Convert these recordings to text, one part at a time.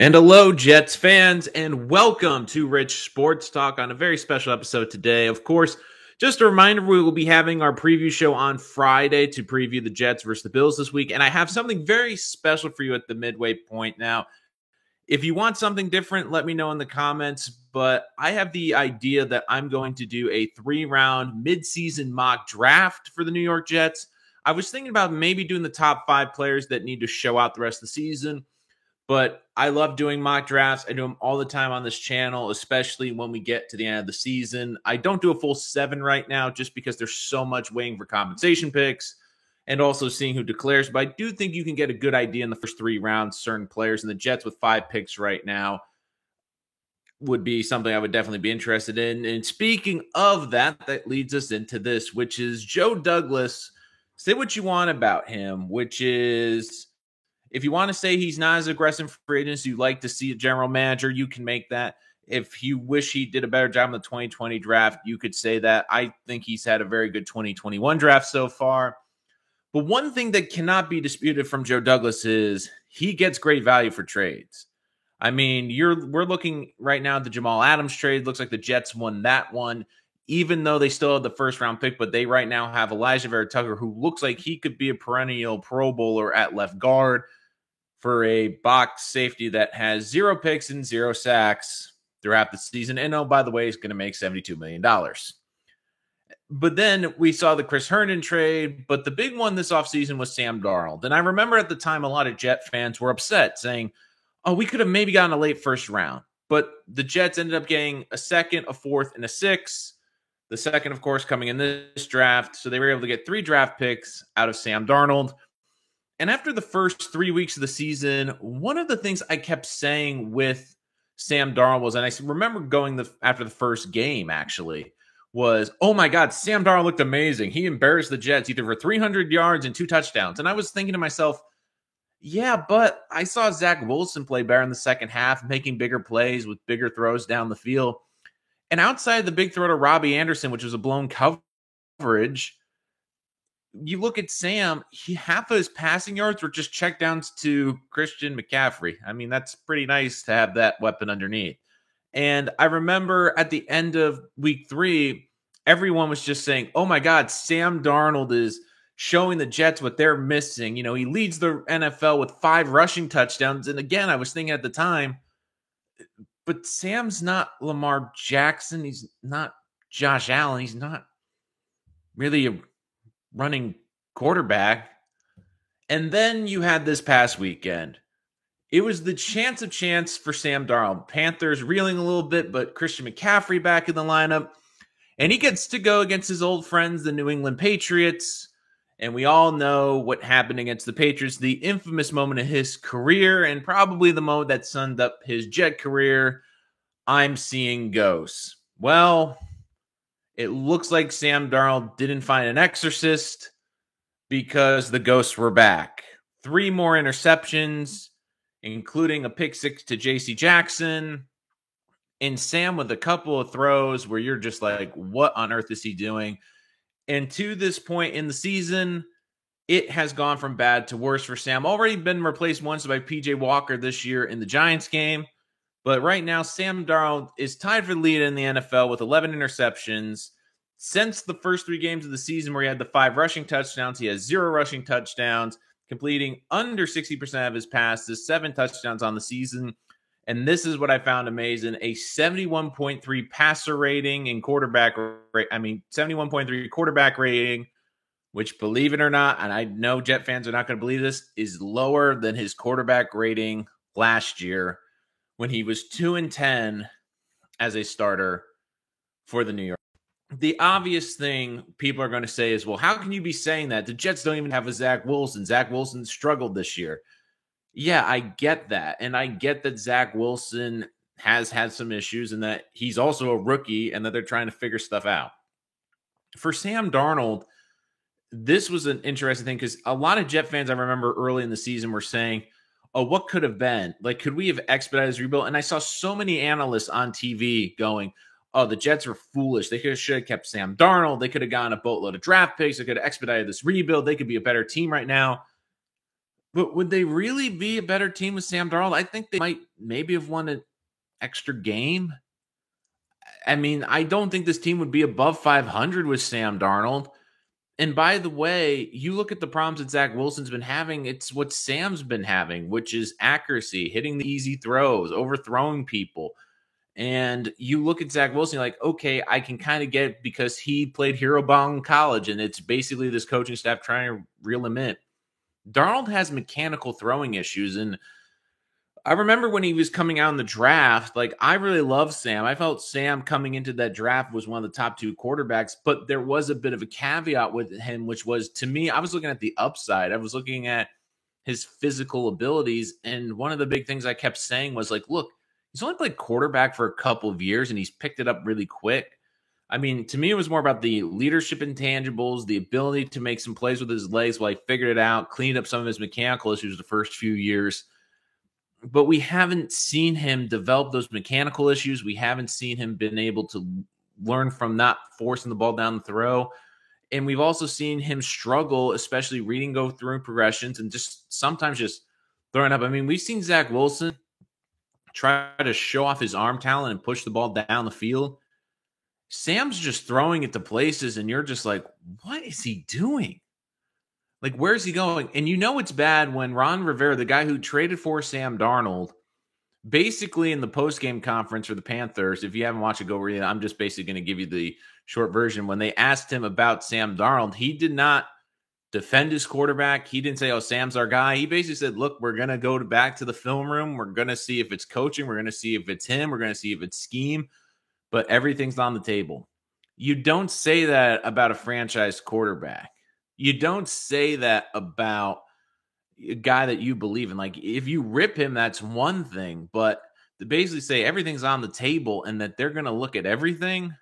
And hello, Jets fans, and welcome to Rich Sports Talk on a very special episode today. Of course, just a reminder we will be having our preview show on Friday to preview the Jets versus the Bills this week. And I have something very special for you at the midway point now. If you want something different, let me know in the comments. But I have the idea that I'm going to do a three round midseason mock draft for the New York Jets. I was thinking about maybe doing the top five players that need to show out the rest of the season but I love doing mock drafts. I do them all the time on this channel, especially when we get to the end of the season. I don't do a full seven right now just because there's so much waiting for compensation picks and also seeing who declares. But I do think you can get a good idea in the first three rounds, certain players. And the Jets with five picks right now would be something I would definitely be interested in. And speaking of that, that leads us into this, which is Joe Douglas. Say what you want about him, which is if you want to say he's not as aggressive for agents, you like to see a general manager, you can make that. If you wish he did a better job in the 2020 draft, you could say that. I think he's had a very good 2021 draft so far. But one thing that cannot be disputed from Joe Douglas is he gets great value for trades. I mean, you're we're looking right now at the Jamal Adams trade. Looks like the Jets won that one, even though they still have the first round pick. But they right now have Alijah Vera-Tucker, who looks like he could be a perennial Pro Bowler at left guard for a box safety that has zero picks and zero sacks throughout the season. And oh, by the way, he's going to make $72 million. But then we saw the Chris Herndon trade. But the big one this offseason was Sam Darnold. And I remember at the time, a lot of Jet fans were upset saying, oh, we could have maybe gotten a late first round. But the Jets ended up getting a second, a fourth, and a six. The second, of course, coming in this draft. So they were able to get three draft picks out of Sam Darnold. And after the first three weeks of the season, one of the things I kept saying with Sam Darnold was, and I remember going the after the first game actually was, oh my God, Sam Darnold looked amazing. He embarrassed the Jets either for 300 yards and two touchdowns. And I was thinking to myself, yeah, but I saw Zach Wilson play better in the second half, making bigger plays with bigger throws down the field. And outside the big throw to Robbie Anderson, which was a blown coverage, you look at Sam, he half of his passing yards were just checkdowns to Christian McCaffrey. I mean, that's pretty nice to have that weapon underneath. And I remember at the end of week three, everyone was just saying, Oh my God, Sam Darnold is showing the Jets what they're missing. You know, he leads the NFL with five rushing touchdowns. And again, I was thinking at the time, but Sam's not Lamar Jackson. He's not Josh Allen. He's not really a running quarterback. And then you had this past weekend. It was the chance of chance for Sam Darnold. Panthers reeling a little bit, but Christian McCaffrey back in the lineup. And he gets to go against his old friends, the New England Patriots. And we all know what happened against the Patriots, the infamous moment of his career, and probably the moment that summed up his Jet career. I'm seeing ghosts. Well, it looks like Sam Darnold didn't find an exorcist because the ghosts were back. Three more interceptions, including a pick six to JC Jackson. And Sam with a couple of throws where you're just like, what on earth is he doing? And to this point in the season, it has gone from bad to worse for Sam. Already been replaced once by PJ Walker this year in the Giants game. But right now, Sam Darnold is tied for the lead in the NFL with 11 interceptions. Since the first three games of the season, where he had the five rushing touchdowns, he has zero rushing touchdowns, completing under 60% of his passes, seven touchdowns on the season. And this is what I found amazing a 71.3 passer rating and quarterback rate. I mean, 71.3 quarterback rating, which, believe it or not, and I know Jet fans are not going to believe this, is lower than his quarterback rating last year when he was 2 and 10 as a starter for the New York. The obvious thing people are going to say is, well, how can you be saying that? The Jets don't even have a Zach Wilson. Zach Wilson struggled this year. Yeah, I get that. And I get that Zach Wilson has had some issues and that he's also a rookie and that they're trying to figure stuff out. For Sam Darnold, this was an interesting thing because a lot of Jet fans I remember early in the season were saying, oh, what could have been? Like, could we have expedited this rebuild? And I saw so many analysts on TV going, oh, the Jets were foolish. They could have should have kept Sam Darnold. They could have gotten a boatload of draft picks. They could have expedited this rebuild. They could be a better team right now. But would they really be a better team with Sam Darnold? I think they might maybe have won an extra game. I mean, I don't think this team would be above 500 with Sam Darnold. And by the way, you look at the problems that Zach Wilson's been having, it's what Sam's been having, which is accuracy, hitting the easy throws, overthrowing people. And you look at Zach Wilson, like, okay, I can kind of get because he played hero ball in college, and it's basically this coaching staff trying to reel him in. Darnold has mechanical throwing issues, and I remember when he was coming out in the draft, like I really love Sam. I felt Sam coming into that draft was one of the top two quarterbacks, but there was a bit of a caveat with him, which was to me, I was looking at the upside. I was looking at his physical abilities. And one of the big things I kept saying was like, look, he's only played quarterback for a couple of years and he's picked it up really quick. I mean, to me, it was more about the leadership intangibles, the ability to make some plays with his legs while he figured it out, cleaned up some of his mechanical issues the first few years but we haven't seen him develop those mechanical issues. We haven't seen him been able to learn from not forcing the ball down the throw. And we've also seen him struggle, especially reading go through progressions and just sometimes just throwing up. I mean, we've seen Zach Wilson try to show off his arm talent and push the ball down the field. Sam's just throwing it to places, and you're just like, what is he doing? Like, where's he going? And you know it's bad when Ron Rivera, the guy who traded for Sam Darnold, basically in the post-game conference for the Panthers, if you haven't watched it, go read it. I'm just basically going to give you the short version. When they asked him about Sam Darnold, he did not defend his quarterback. He didn't say, "Oh, Sam's our guy." He basically said, "Look, we're going to go back to the film room. We're going to see if it's coaching. We're going to see if it's him. We're going to see if it's scheme, but everything's on the table." You don't say that about a franchise quarterback you don't say that about a guy that you believe in. Like if you rip him, that's one thing, but to basically say everything's on the table and that they're going to look at everything.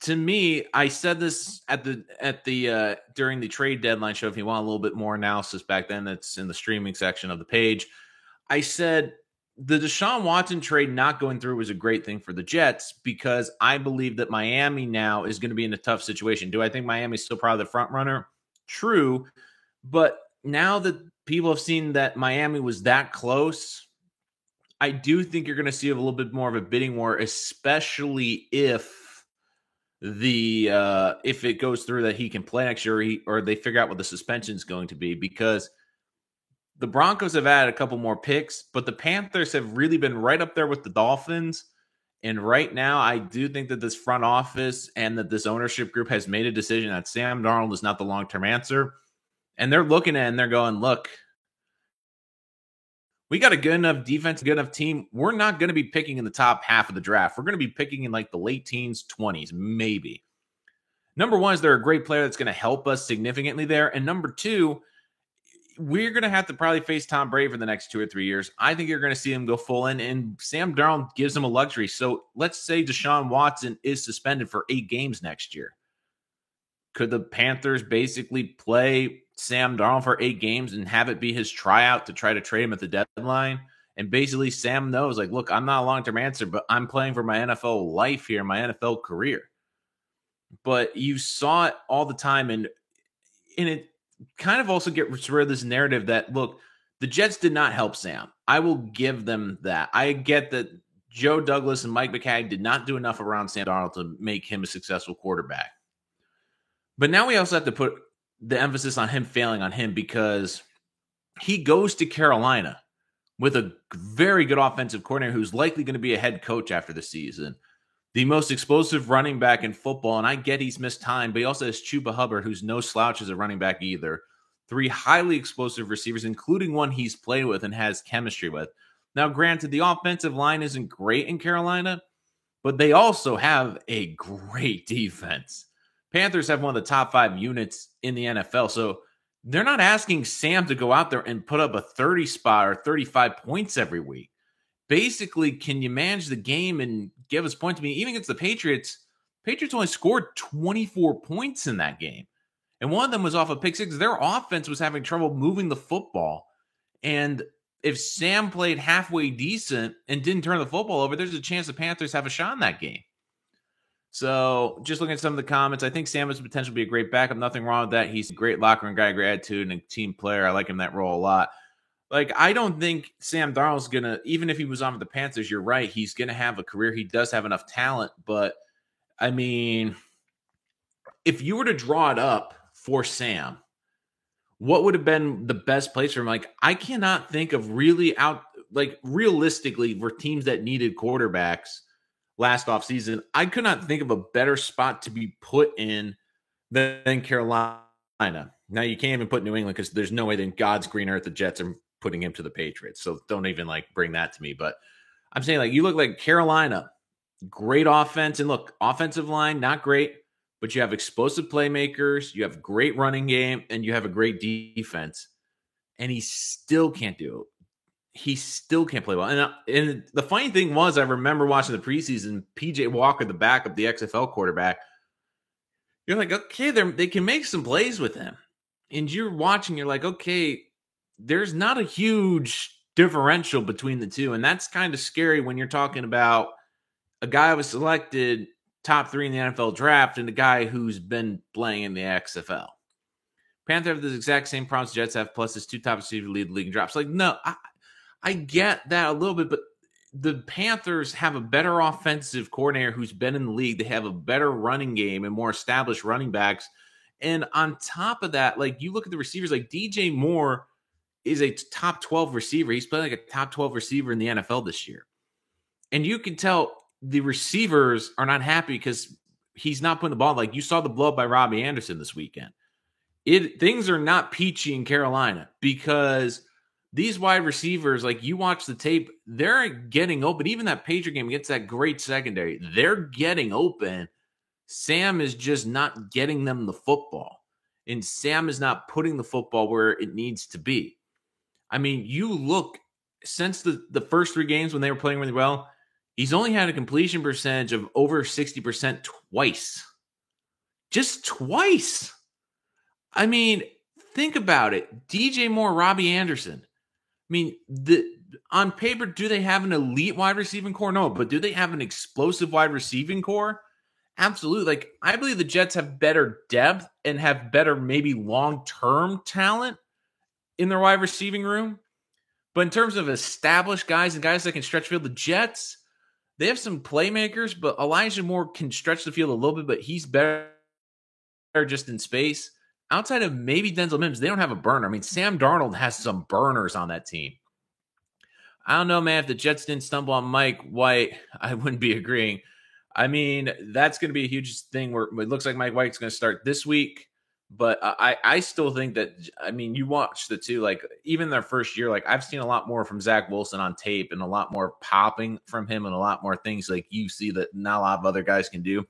To me, I said this at the at the uh during the trade deadline show. If you want a little bit more analysis back then, that's in the streaming section of the page. I said the Deshaun Watson trade not going through was a great thing for the Jets because I believe that Miami now is going to be in a tough situation. Do I think Miami's still probably the front runner? True. But now that people have seen that Miami was that close, I do think you're going to see a little bit more of a bidding war, especially if the uh if it goes through that he can play next year or, he, or they figure out what the suspension is going to be because the Broncos have added a couple more picks, but the Panthers have really been right up there with the Dolphins. And right now, I do think that this front office and that this ownership group has made a decision that Sam Darnold is not the long term answer. And they're looking at and they're going, look, we got a good enough defense, good enough team. We're not going to be picking in the top half of the draft. We're going to be picking in like the late teens, 20s, maybe. Number one is they're a great player that's going to help us significantly there. And number two, we're going to have to probably face Tom Brady for the next two or three years. I think you're going to see him go full in, and Sam Darnold gives him a luxury. So let's say Deshaun Watson is suspended for eight games next year. Could the Panthers basically play Sam Darnold for eight games and have it be his tryout to try to trade him at the deadline? And basically, Sam knows, like, look, I'm not a long term answer, but I'm playing for my NFL life here, my NFL career. But you saw it all the time, and in it kind of also get rid of this narrative that look, the Jets did not help Sam. I will give them that. I get that Joe Douglas and Mike Maccagnan did not do enough around Sam Darnold to make him a successful quarterback. But now we also have to put the emphasis on him failing on him because he goes to Carolina with a very good offensive coordinator who's likely going to be a head coach after the season the most explosive running back in football. And I get he's missed time, but he also has Chuba Hubbard, who's no slouch as a running back either. Three highly explosive receivers, including one he's played with and has chemistry with. Now, granted, the offensive line isn't great in Carolina, but they also have a great defense. Panthers have one of the top five units in the NFL. So they're not asking Sam to go out there and put up a 30 spot or 35 points every week basically, can you manage the game and give us points? I mean, even against the Patriots, Patriots only scored 24 points in that game. And one of them was off of pick six. Their offense was having trouble moving the football. And if Sam played halfway decent and didn't turn the football over, there's a chance the Panthers have a shot in that game. So just looking at some of the comments, I think Sam has potential to be a great backup. Nothing wrong with that. He's a great locker room guy, great attitude, and a team player. I like him that role a lot. Like I don't think Sam Darnold's gonna, even if he was on with the Panthers, you're right. He's gonna have a career. He does have enough talent, but I mean, if you were to draw it up for Sam, what would have been the best place for him? Like, I cannot think of really out like realistically for teams that needed quarterbacks last offseason. I could not think of a better spot to be put in than Carolina. Now you can't even put New England because there's no way that God's green earth the Jets are putting him to the Patriots. So don't even like bring that to me. But I'm saying like you look like Carolina, great offense, and look, offensive line, not great but you have explosive playmakers, you have great running game, and you have a great defense. And he still can't do it. He still can't play well. And, uh, and the funny thing was, I remember watching the preseason, PJ Walker, the backup, the XFL quarterback. You're like, okay, they they can make some plays with him. And you're watching, you're like, okay, there's not a huge differential between the two. And that's kind of scary when you're talking about a guy who was selected top three in the NFL draft and a guy who's been playing in the XFL. Panther have the exact same problems Jets have, plus his two top receiver lead the league in drops. Like, no, I, I get that a little bit, but the Panthers have a better offensive coordinator who's been in the league. They have a better running game and more established running backs. And on top of that, like you look at the receivers, like DJ Moore is a top 12 receiver. He's playing like a top 12 receiver in the NFL this year. And you can tell the receivers are not happy because he's not putting the ball. Like you saw the blow up by Robbie Anderson this weekend. It things are not peachy in Carolina because these wide receivers, like you watch the tape, they're getting open. Even that Patriot game against that great secondary, they're getting open. Sam is just not getting them the football. And Sam is not putting the football where it needs to be. I mean, you look since the, the first three games when they were playing really well, He's only had a completion percentage of over 60% twice. Just twice. I mean, think about it. DJ Moore, Robbie Anderson. I mean, the on paper, do they have an elite wide receiving core? No, but do they have an explosive wide receiving core? Absolutely. Like, I believe the Jets have better depth and have better, maybe long term talent in their wide receiving room. But in terms of established guys and guys that can stretch field, the Jets, they have some playmakers, but Elijah Moore can stretch the field a little bit, but he's better just in space. Outside of maybe Denzel Mims, they don't have a burner. I mean, Sam Darnold has some burners on that team. I don't know, man. If the Jets didn't stumble on Mike White, I wouldn't be agreeing. I mean, that's going to be a huge thing where it looks like Mike White's going to start this week. But I, I still think that I mean you watch the two like even their first year like I've seen a lot more from Zach Wilson on tape and a lot more popping from him and a lot more things like you see that not a lot of other guys can do.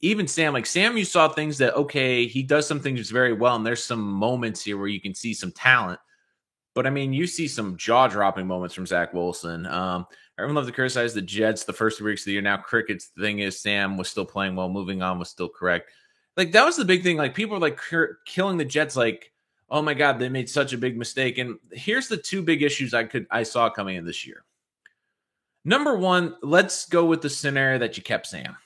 Even Sam, like Sam, you saw things that okay he does some things very well and there's some moments here where you can see some talent. But I mean, you see some jaw dropping moments from Zach Wilson. Um, everyone loves to criticize the Jets the first weeks of the year. Now, Cricket's The thing is Sam was still playing well, moving on was still correct like that was the big thing. Like people are like killing the Jets. Like, oh my god, they made such a big mistake. And here's the two big issues I could I saw coming in this year. Number one, let's go with the scenario that you kept Sam.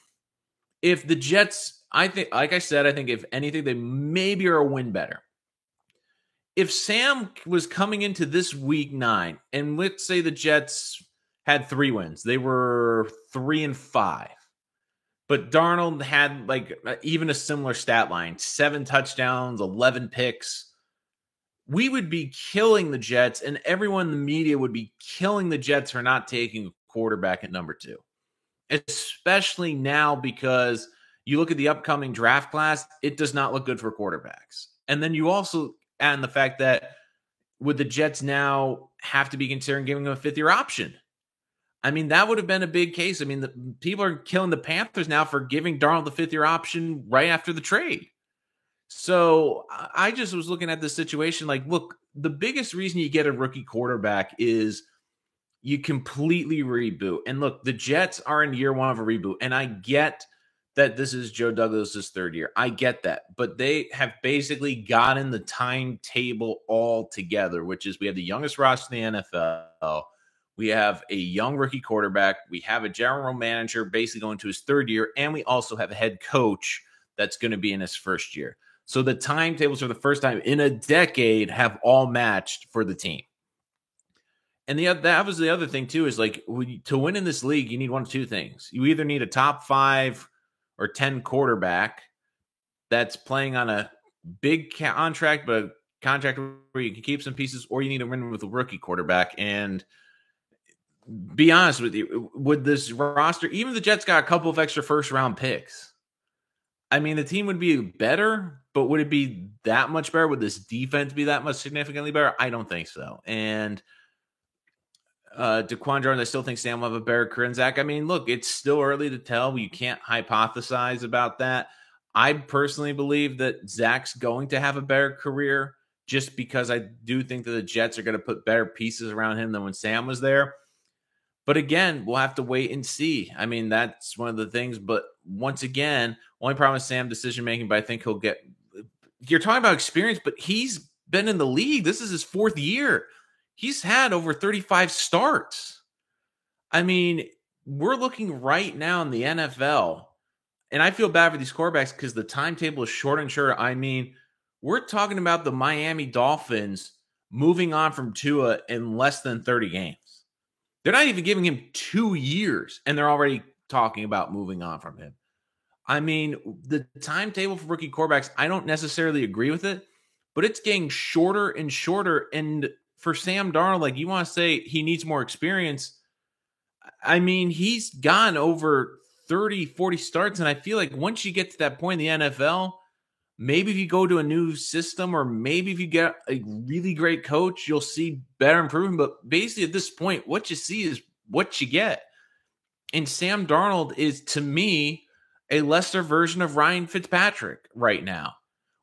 If the Jets, I think, like I said, I think if anything, they maybe are a win better. If Sam was coming into this week nine, and let's say the Jets had three wins, they were three and five but Darnold had like uh, even a similar stat line seven touchdowns, 11 picks. We would be killing the Jets, and everyone in the media would be killing the Jets for not taking a quarterback at number two, especially now because you look at the upcoming draft class, it does not look good for quarterbacks. And then you also add in the fact that would the Jets now have to be considering giving him a fifth year option? I mean, that would have been a big case. I mean, the, people are killing the Panthers now for giving Darnold the fifth year option right after the trade. So I just was looking at this situation like, look, the biggest reason you get a rookie quarterback is you completely reboot. And look, the Jets are in year one of a reboot. And I get that this is Joe Douglas's third year. I get that. But they have basically gotten the timetable all together, which is we have the youngest roster in the NFL We have a young rookie quarterback. We have a general manager basically going to his third year. And we also have a head coach that's going to be in his first year. So the timetables for the first time in a decade have all matched for the team. And the that was the other thing too is like to win in this league, you need one of two things. You either need a top five or ten quarterback that's playing on a big contract, but a contract where you can keep some pieces, or you need to win with a rookie quarterback. And be honest with you, would this roster, even the Jets got a couple of extra first round picks. I mean, the team would be better, but would it be that much better? Would this defense be that much significantly better? I don't think so. And uh, Daquan Jones, I still think Sam will have a better career Zach. I mean, look, it's still early to tell. You can't hypothesize about that. I personally believe that Zach's going to have a better career just because I do think that the Jets are going to put better pieces around him than when Sam was there. But again, we'll have to wait and see. I mean, that's one of the things. But once again, only problem is Sam decision making, but I think he'll get. You're talking about experience, but he's been in the league. This is his fourth year he's had over 35 starts. I mean, we're looking right now in the NFL, and I feel bad for these quarterbacks because the timetable is short and short. I mean, we're talking about the Miami Dolphins moving on from Tua in less than 30 games. They're not even giving him two years, and they're already talking about moving on from him. I mean, the timetable for rookie quarterbacks, I don't necessarily agree with it, but it's getting shorter and shorter. And for Sam Darnold, like you want to say he needs more experience. I mean, he's gone over 30, 40 starts. And I feel like once you get to that point in the NFL, maybe if you go to a new system or maybe if you get a really great coach, you'll see better improvement. But basically, at this point, what you see is what you get. And Sam Darnold is, to me, a lesser version of Ryan Fitzpatrick right now,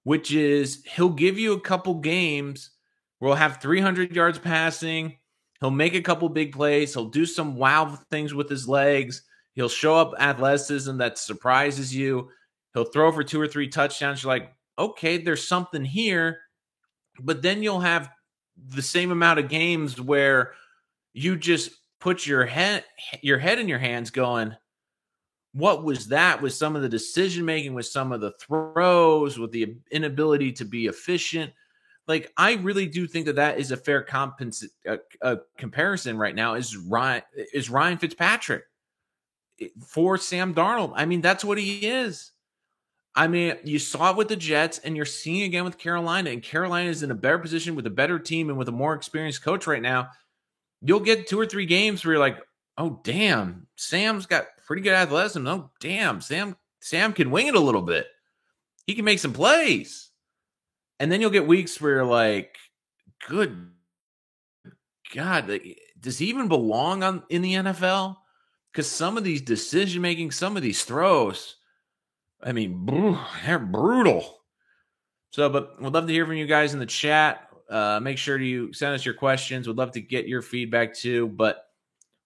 which is he'll give you a couple games where We'll have 300 yards passing. He'll make a couple big plays. He'll do some wow things with his legs. He'll show up athleticism that surprises you. He'll throw for two or three touchdowns. You're like, okay, there's something here. But then you'll have the same amount of games where you just put your head your head in your hands going, what was that? With some of the decision making, with some of the throws, with the inability to be efficient like I really do think that that is a fair compens- a, a comparison right now is Ryan is Ryan Fitzpatrick eh, for Sam Darnold. I mean, that's what he is. I mean, you saw it with the Jets, and you're seeing again with Carolina, and Carolina is in a better position with a better team and with a more experienced coach right now. You'll get two or three games where you're like, "Oh, damn, Sam's got pretty good athleticism. Oh, damn, Sam, Sam can wing it a little bit. He can make some plays." And then you'll get weeks where you're like, good God, does he even belong on in the NFL? Because some of these decision making, some of these throws, I mean, they're brutal. So, but we'd love to hear from you guys in the chat. Uh, make sure you send us your questions. We'd love to get your feedback too. But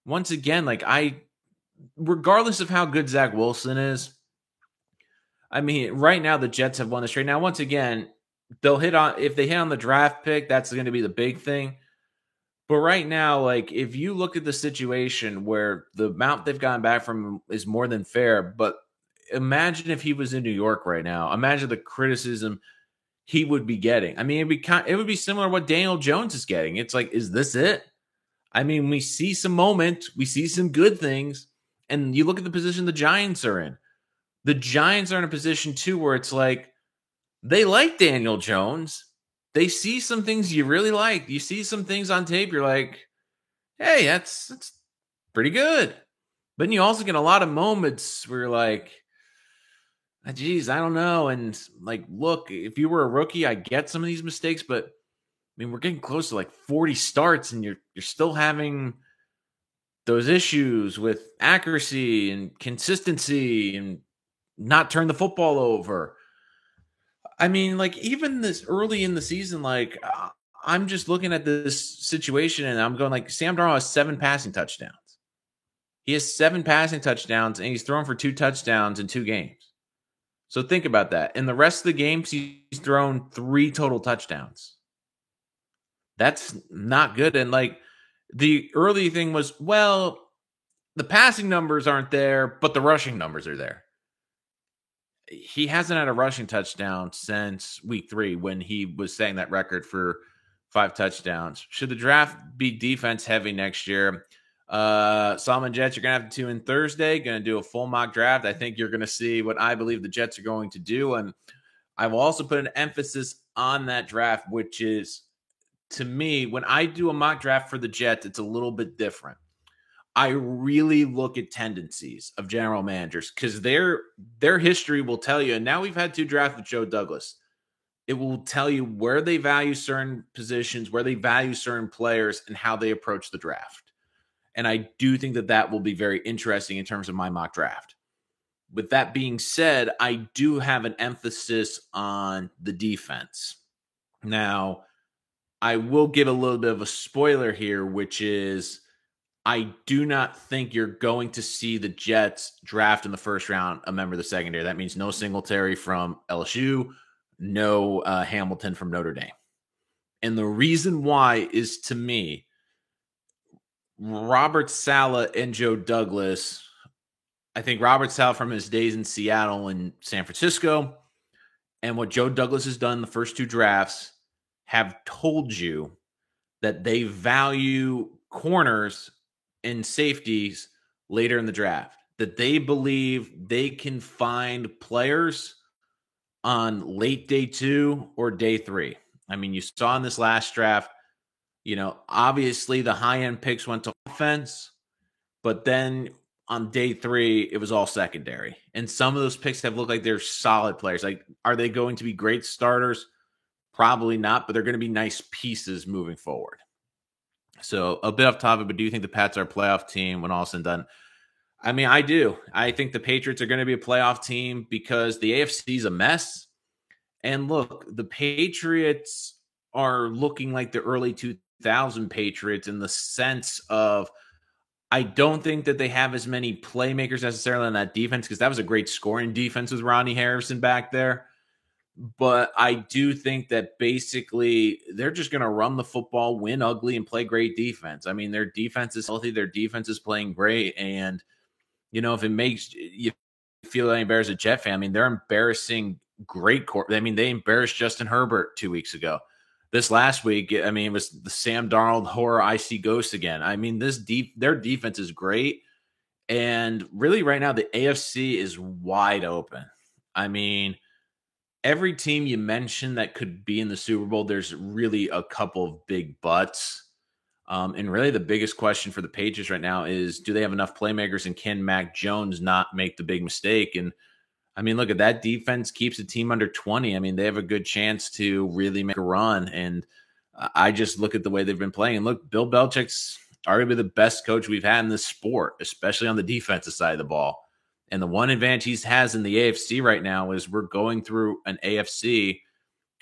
once again, like I, regardless of how good Zach Wilson is, I mean, right now the Jets have won this trade. Now, once again, they'll hit on if they hit on the draft pick, that's going to be the big thing. But right now, like if you look at the situation where the amount they've gotten back from is more than fair, but imagine if he was in New York right now. Imagine the criticism he would be getting. I mean, it'd be kind, it would be similar to what Daniel Jones is getting. It's like, is this it? I mean, we see some moment, we see some good things, and you look at the position the Giants are in. The Giants are in a position too where it's like, they like Daniel Jones. They see some things you really like. You see some things on tape, you're like, hey, that's that's pretty good. But you also get a lot of moments where you're like, geez, I don't know. And like, look, if you were a rookie, I get some of these mistakes, but I mean, we're getting close to like 40 starts, and you're you're still having those issues with accuracy and consistency and not turn the football over. I mean, like even this early in the season, like uh, I'm just looking at this situation and I'm going like Sam Darnold has seven passing touchdowns. He has seven passing touchdowns and he's thrown for two touchdowns in two games. So think about that. In the rest of the games, he's thrown three total touchdowns. That's not good. And like the early thing was, well, the passing numbers aren't there, but the rushing numbers are there. He hasn't had a rushing touchdown since week three when he was setting that record for five touchdowns. Should the draft be defense heavy next year? Uh, Solomon Jets, you're to have to tune in Thursday. To do a full mock draft. I think you're to see what I believe the Jets are going to do. And I will also put an emphasis on that draft, which is to me, when I do a mock draft for the Jets, it's a little bit different. I really look at tendencies of general managers because their their history will tell you. And now we've had two drafts with Joe Douglas. It will tell you where they value certain positions, where they value certain players, and how they approach the draft. And I do think that that will be very interesting in terms of my mock draft. With that being said, I do have an emphasis on the defense. Now, I will give a little bit of a spoiler here, which is I do not think you're going to see the Jets draft in the first round a member of the secondary. That means no Singletary from LSU, no uh, Hamilton from Notre Dame. And the reason why is to me, Robert Saleh and Joe Douglas. I think Robert Saleh from his days in Seattle and San Francisco, and what Joe Douglas has done the first two drafts have told you that they value corners and safeties later in the draft, that they believe they can find players on late day two or day three. I mean, you saw in this last draft, you know, obviously the high end picks went to offense, but then on day three, it was all secondary. And some of those picks have looked like they're solid players. Like, are they going to be great starters? Probably not, but they're going to be nice pieces moving forward. So a bit off topic, but do you think the Pats are a playoff team when all said and done? I mean, I do. I think the Patriots are going to be a playoff team because the AFC is a mess. And look, the Patriots are looking like the early 2000 Patriots in the sense of I don't think that they have as many playmakers necessarily on that defense because that was a great scoring defense with Rodney Harrison back there but I do think that basically they're just going to run the football, win ugly, and play great defense. I mean, their defense is healthy, their defense is playing great, and you know if it makes you feel better as a Jet fan, I mean they're embarrassing great court. I mean they embarrassed Justin Herbert two weeks ago. This last week, I mean, it was the Sam Darnold horror. I see ghosts again. I mean, this deep their defense is great, and really right now the AFC is wide open. I mean every team you mentioned that could be in the Super Bowl, there's really a couple of big buts. Um, and really, the biggest question for the Patriots right now is do they have enough playmakers and can Mac Jones not make the big mistake? And I mean, look at that defense keeps the team under 20. I mean, they have a good chance to really make a run. And I just look at the way they've been playing. And look, Bill Belichick's arguably the best coach we've had in this sport, especially on the defensive side of the ball. And the one advantage he has in the AFC right now is we're going through an AFC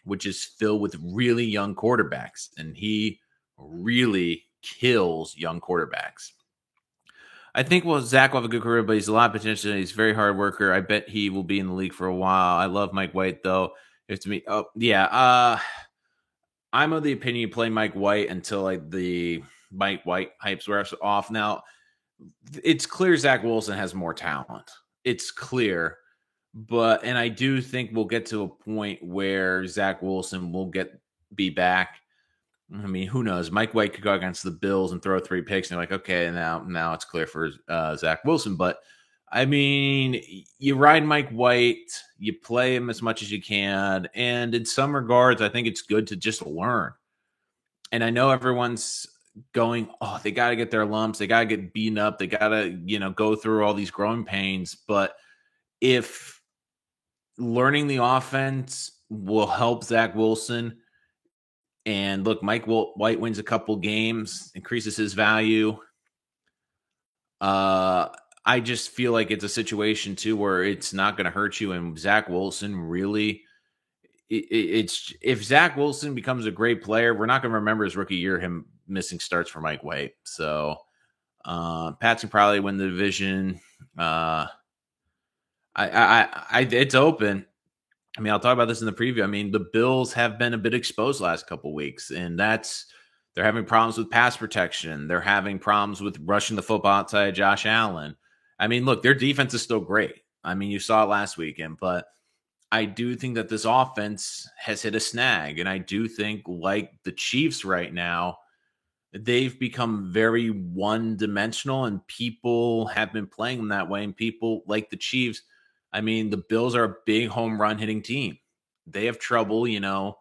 which is filled with really young quarterbacks, and he really kills young quarterbacks. I think well, Zach will have a good career, but he's a lot of potential. He's a very hard worker. I bet he will be in the league for a while. I love Mike White though. If to me, oh yeah, uh, I'm of the opinion you play Mike White until like the Mike White hypes wear off. Now it's clear Zach Wilson has more talent. It's clear. But and I do think we'll get to a point where Zach Wilson will get be back. I mean, who knows? Mike White could go against the Bills and throw three picks, and they're like, okay, now now it's clear for uh, Zach Wilson. But I mean, you ride Mike White, you play him as much as you can, and in some regards, I think it's good to just learn. And I know everyone's going, oh, they got to get their lumps, they got to get beaten up, they got to, you know, go through all these growing pains. But if learning the offense will help Zach Wilson, and look, Mike White wins a couple games, increases his value. Uh, I just feel like it's a situation too where it's not going to hurt you, and Zach Wilson really. it's if Zach Wilson becomes a great player, we're not going to remember his rookie year him missing starts for Mike White. So uh, Pats can probably win the division. Uh, I, I, I, it's open. I mean, I'll talk about this in the preview. I mean, the Bills have been a bit exposed last couple weeks, and that's They're having problems with pass protection. They're having problems with rushing the football outside Josh Allen. I mean, look, their defense is still great. I mean, you saw it last weekend, but I do think that this offense has hit a snag. And I do think, like the Chiefs right now, they've become very one dimensional, and people have been playing them that way. And people like the Chiefs, I mean, the Bills are a big home run hitting team. They have trouble, you know,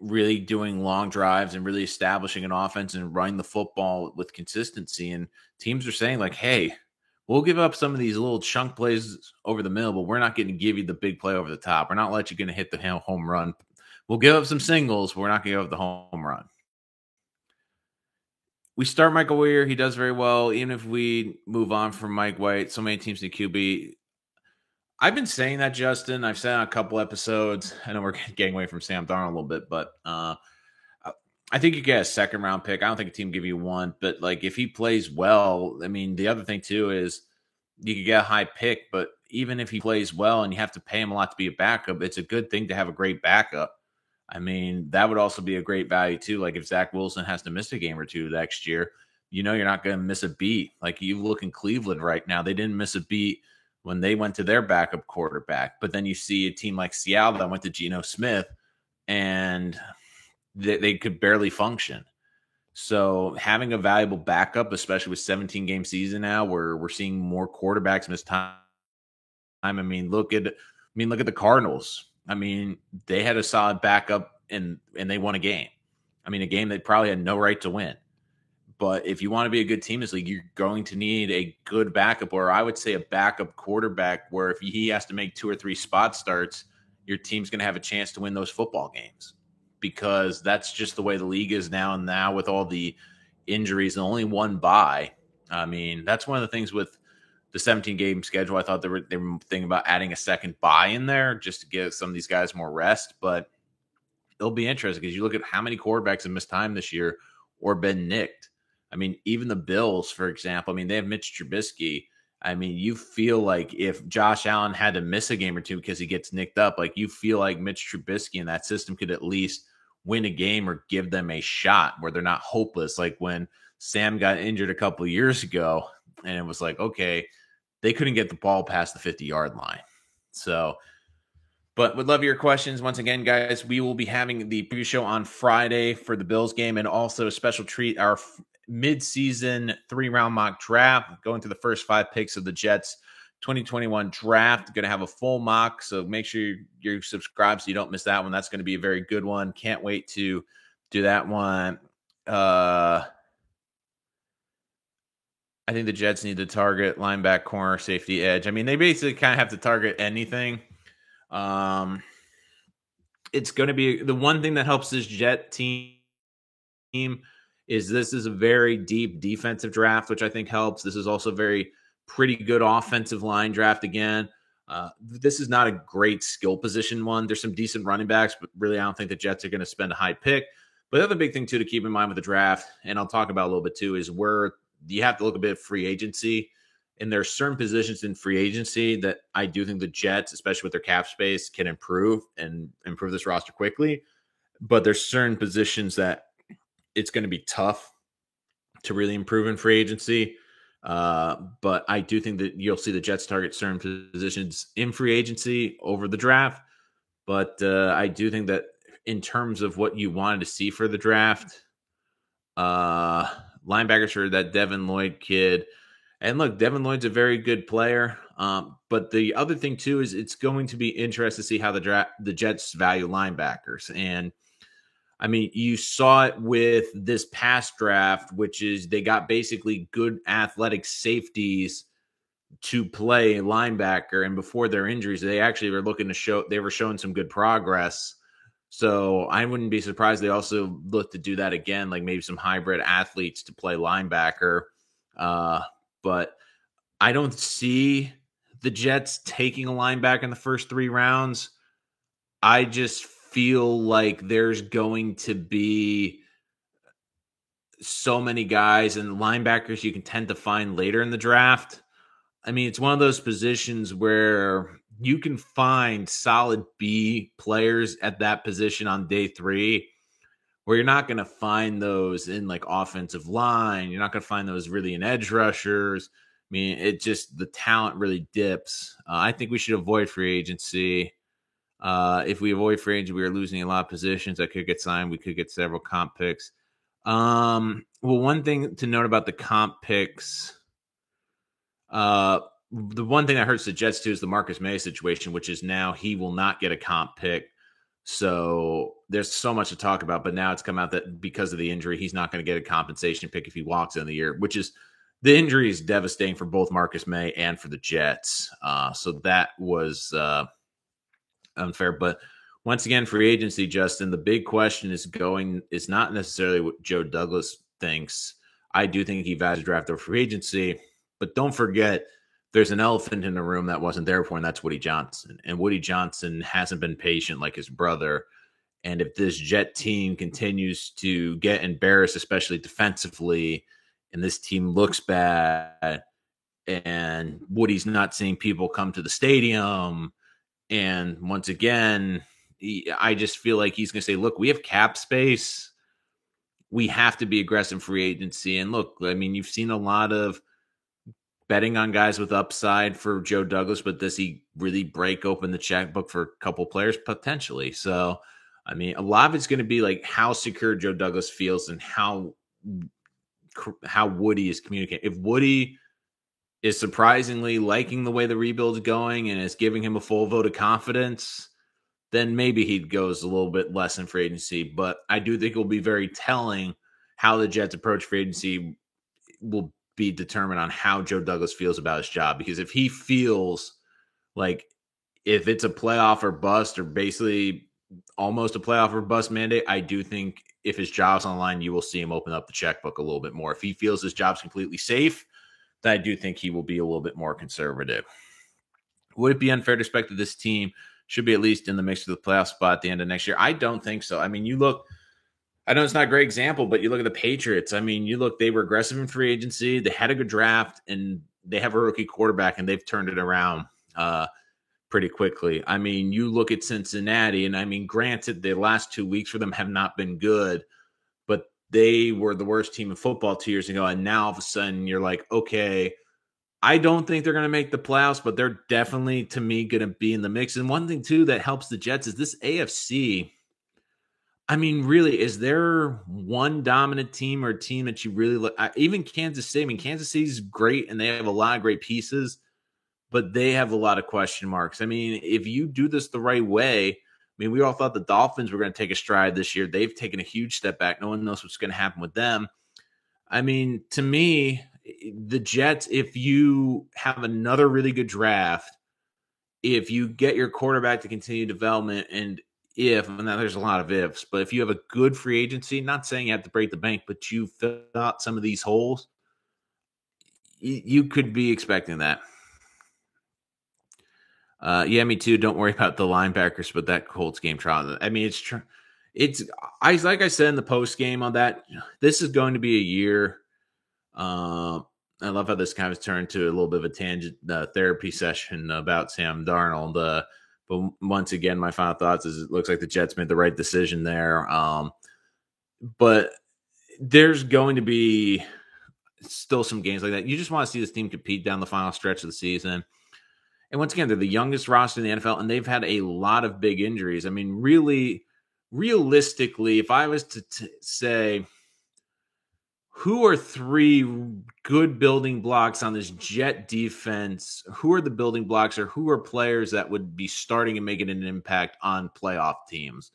really doing long drives and really establishing an offense and running the football with consistency. And teams are saying, like, hey, we'll give up some of these little chunk plays over the middle, but we're not going to give you the big play over the top. We're not let you going to hit the home run. We'll give up some singles, but we're not going to give up the home run. We start Michael Weir. He does very well. Even if we move on from Mike White, so many teams need QB. I've been saying that, Justin. I've said on a couple episodes. I know we're getting away from Sam Darnold a little bit, but uh, I think you get a second round pick. I don't think a team give you one, but like if he plays well, I mean, the other thing too is you could get a high pick, but even if he plays well and you have to pay him a lot to be a backup, it's a good thing to have a great backup. I mean, that would also be a great value too. Like if Zach Wilson has to miss a game or two next year, you know you're not going to miss a beat. Like you look in Cleveland right now, they didn't miss a beat when they went to their backup quarterback. But then you see a team like Seattle that went to Geno Smith and they, they could barely function. So having a valuable backup, especially with 17 game season now, where we're seeing more quarterbacks miss time. I mean, look at I mean, look at the Cardinals. I mean, they had a solid backup and and they won a game. I mean, a game they probably had no right to win. But if you want to be a good team this league, you're going to need a good backup, or I would say a backup quarterback, where if he has to make two or three spot starts, your team's going to have a chance to win those football games because that's just the way the league is now. And now with all the injuries and only one bye, I mean, that's one of the things with the 17 game schedule. I thought they were they were thinking about adding a second bye in there just to give some of these guys more rest. But it'll be interesting because you look at how many quarterbacks have missed time this year or been nicked. I mean, even the Bills, for example. I mean, they have Mitch Trubisky. I mean, you feel like if Josh Allen had to miss a game or two because he gets nicked up, like you feel like Mitch Trubisky and that system could at least win a game or give them a shot where they're not hopeless. Like when Sam got injured a couple years ago, and it was like, okay, they couldn't get the ball past the 50 yard line. So, but would love your questions. Once again, guys, we will be having the preview show on Friday for the Bills game and also a special treat our mid-season three round mock draft going to the first five picks of the Jets 2021 draft. Going to have a full mock, so make sure you're, you're subscribed so you don't miss that one. That's going to be a very good one. Can't wait to do that one. Uh, I think the Jets need to target linebacker, corner, safety, edge. I mean, they basically kind of have to target anything. Um, it's going to be the one thing that helps this Jet team is this is a very deep defensive draft, which I think helps. This is also very pretty good offensive line draft again. Uh, this is not a great skill position one. There's some decent running backs, but really, I don't think the Jets are going to spend a high pick. But the other big thing too to keep in mind with the draft, and I'll talk about a little bit too, is where you have to look a bit at free agency. And there's certain positions in free agency that I do think the Jets, especially with their cap space, can improve and improve this roster quickly. But there's certain positions that it's going to be tough to really improve in free agency. Uh, but I do think that you'll see the Jets target certain positions in free agency over the draft. But uh, I do think that in terms of what you wanted to see for the draft, uh, linebackers for that Devin Lloyd kid. And look, Devin Lloyd's a very good player. Um, but the other thing too is it's going to be interesting to see how the draft the Jets value linebackers. And I mean, you saw it with this past draft, which is they got basically good athletic safeties to play linebacker. And before their injuries, they actually were looking to show they were showing some good progress. So I wouldn't be surprised they also look to do that again, like maybe some hybrid athletes to play linebacker. Uh, but I don't see the Jets taking a linebacker in the first three rounds. I just feel like there's going to be so many guys and linebackers you can tend to find later in the draft. I mean, it's one of those positions where you can find solid B players at that position on day three, where you're not going to find those in like offensive line. You're not going to find those really in edge rushers. I mean, it just the talent really dips. Uh, I think we should avoid free agency. Uh, if we avoid free agency, we are losing a lot of positions that could get signed. We could get several comp picks. Um, well, one thing to note about the comp picks, uh, the one thing that hurts the Jets too is the Marcus Maye situation, which is now he will not get a comp pick. So there's so much to talk about, but now it's come out that because of the injury, he's not going to get a compensation pick if he walks in the year, which is the injury is devastating for both Marcus Maye and for the Jets. Uh, so that was uh, unfair. But once again, free agency, Justin, the big question is going is not necessarily what Joe Douglas thinks. I do think he values draft over free agency, but don't forget there's an elephant in the room that wasn't there before, and that's Woody Johnson. And Woody Johnson hasn't been patient like his brother. And if this Jet team continues to get embarrassed, especially defensively, and this team looks bad, and Woody's not seeing people come to the stadium, and once again, I just feel like he's going to say, "Look, we have cap space. We have to be aggressive free agency." And look, I mean, you've seen a lot of betting on guys with upside for Joe Douglas, but does he really break open the checkbook for a couple players potentially? So, I mean, a lot of it's going to be like how secure Joe Douglas feels and how how Woody is communicating. If Woody is surprisingly liking the way the rebuild is going and is giving him a full vote of confidence, then maybe he goes a little bit less in free agency. But I do think it will be very telling how the Jets approach free agency will be determined on how Joe Douglas feels about his job. Because if he feels like if it's a playoff or bust or basically almost a playoff or bust mandate, I do think if his job's online, you will see him open up the checkbook a little bit more. If he feels his job's completely safe, then I do think he will be a little bit more conservative. Would it be unfair to expect that this team should be at least in the mix for the playoff spot at the end of next year? I don't think so. I mean, you look – I know it's not a great example, but you look at the Patriots. I mean, you look, they were aggressive in free agency. They had a good draft and they have a rookie quarterback and they've turned it around uh, pretty quickly. I mean, you look at Cincinnati, and I mean, granted, the last two weeks for them have not been good, they were the worst team in football two years ago. And now all of a sudden you're like, okay, I don't think they're going to make the playoffs, but they're definitely, to me, going to be in the mix. And one thing, too, that helps the Jets is this AFC I mean, really, is there one dominant team or team that you really look? Even Kansas City. I mean, Kansas City's great and they have a lot of great pieces, but they have a lot of question marks. I mean, if you do this the right way, I mean, we all thought the Dolphins were going to take a stride this year. They've taken a huge step back. No one knows what's going to happen with them. I mean, to me, the Jets, if you have another really good draft, if you get your quarterback to continue development and if, and there's a lot of ifs, but if you have a good free agency, not saying you have to break the bank, but you fill out some of these holes, you could be expecting that. Uh, yeah, me too. Don't worry about the linebackers, but that Colts game trial. I mean, it's tr- it's I like I said in the post game on that. This is going to be a year. Um, I love how this kind of turned to a little bit of a tangent uh, therapy session about Sam Darnold. Uh, but once again, my final thoughts is it looks like the Jets made the right decision there. Um, but there's going to be still some games like that. You just want to see this team compete down the final stretch of the season. And once again, they're the youngest roster in the NFL, and they've had a lot of big injuries. I mean, really, realistically, if I was to t- say who are three good building blocks on this Jet defense? Who are the building blocks, or who are players that would be starting and making an impact on playoff teams?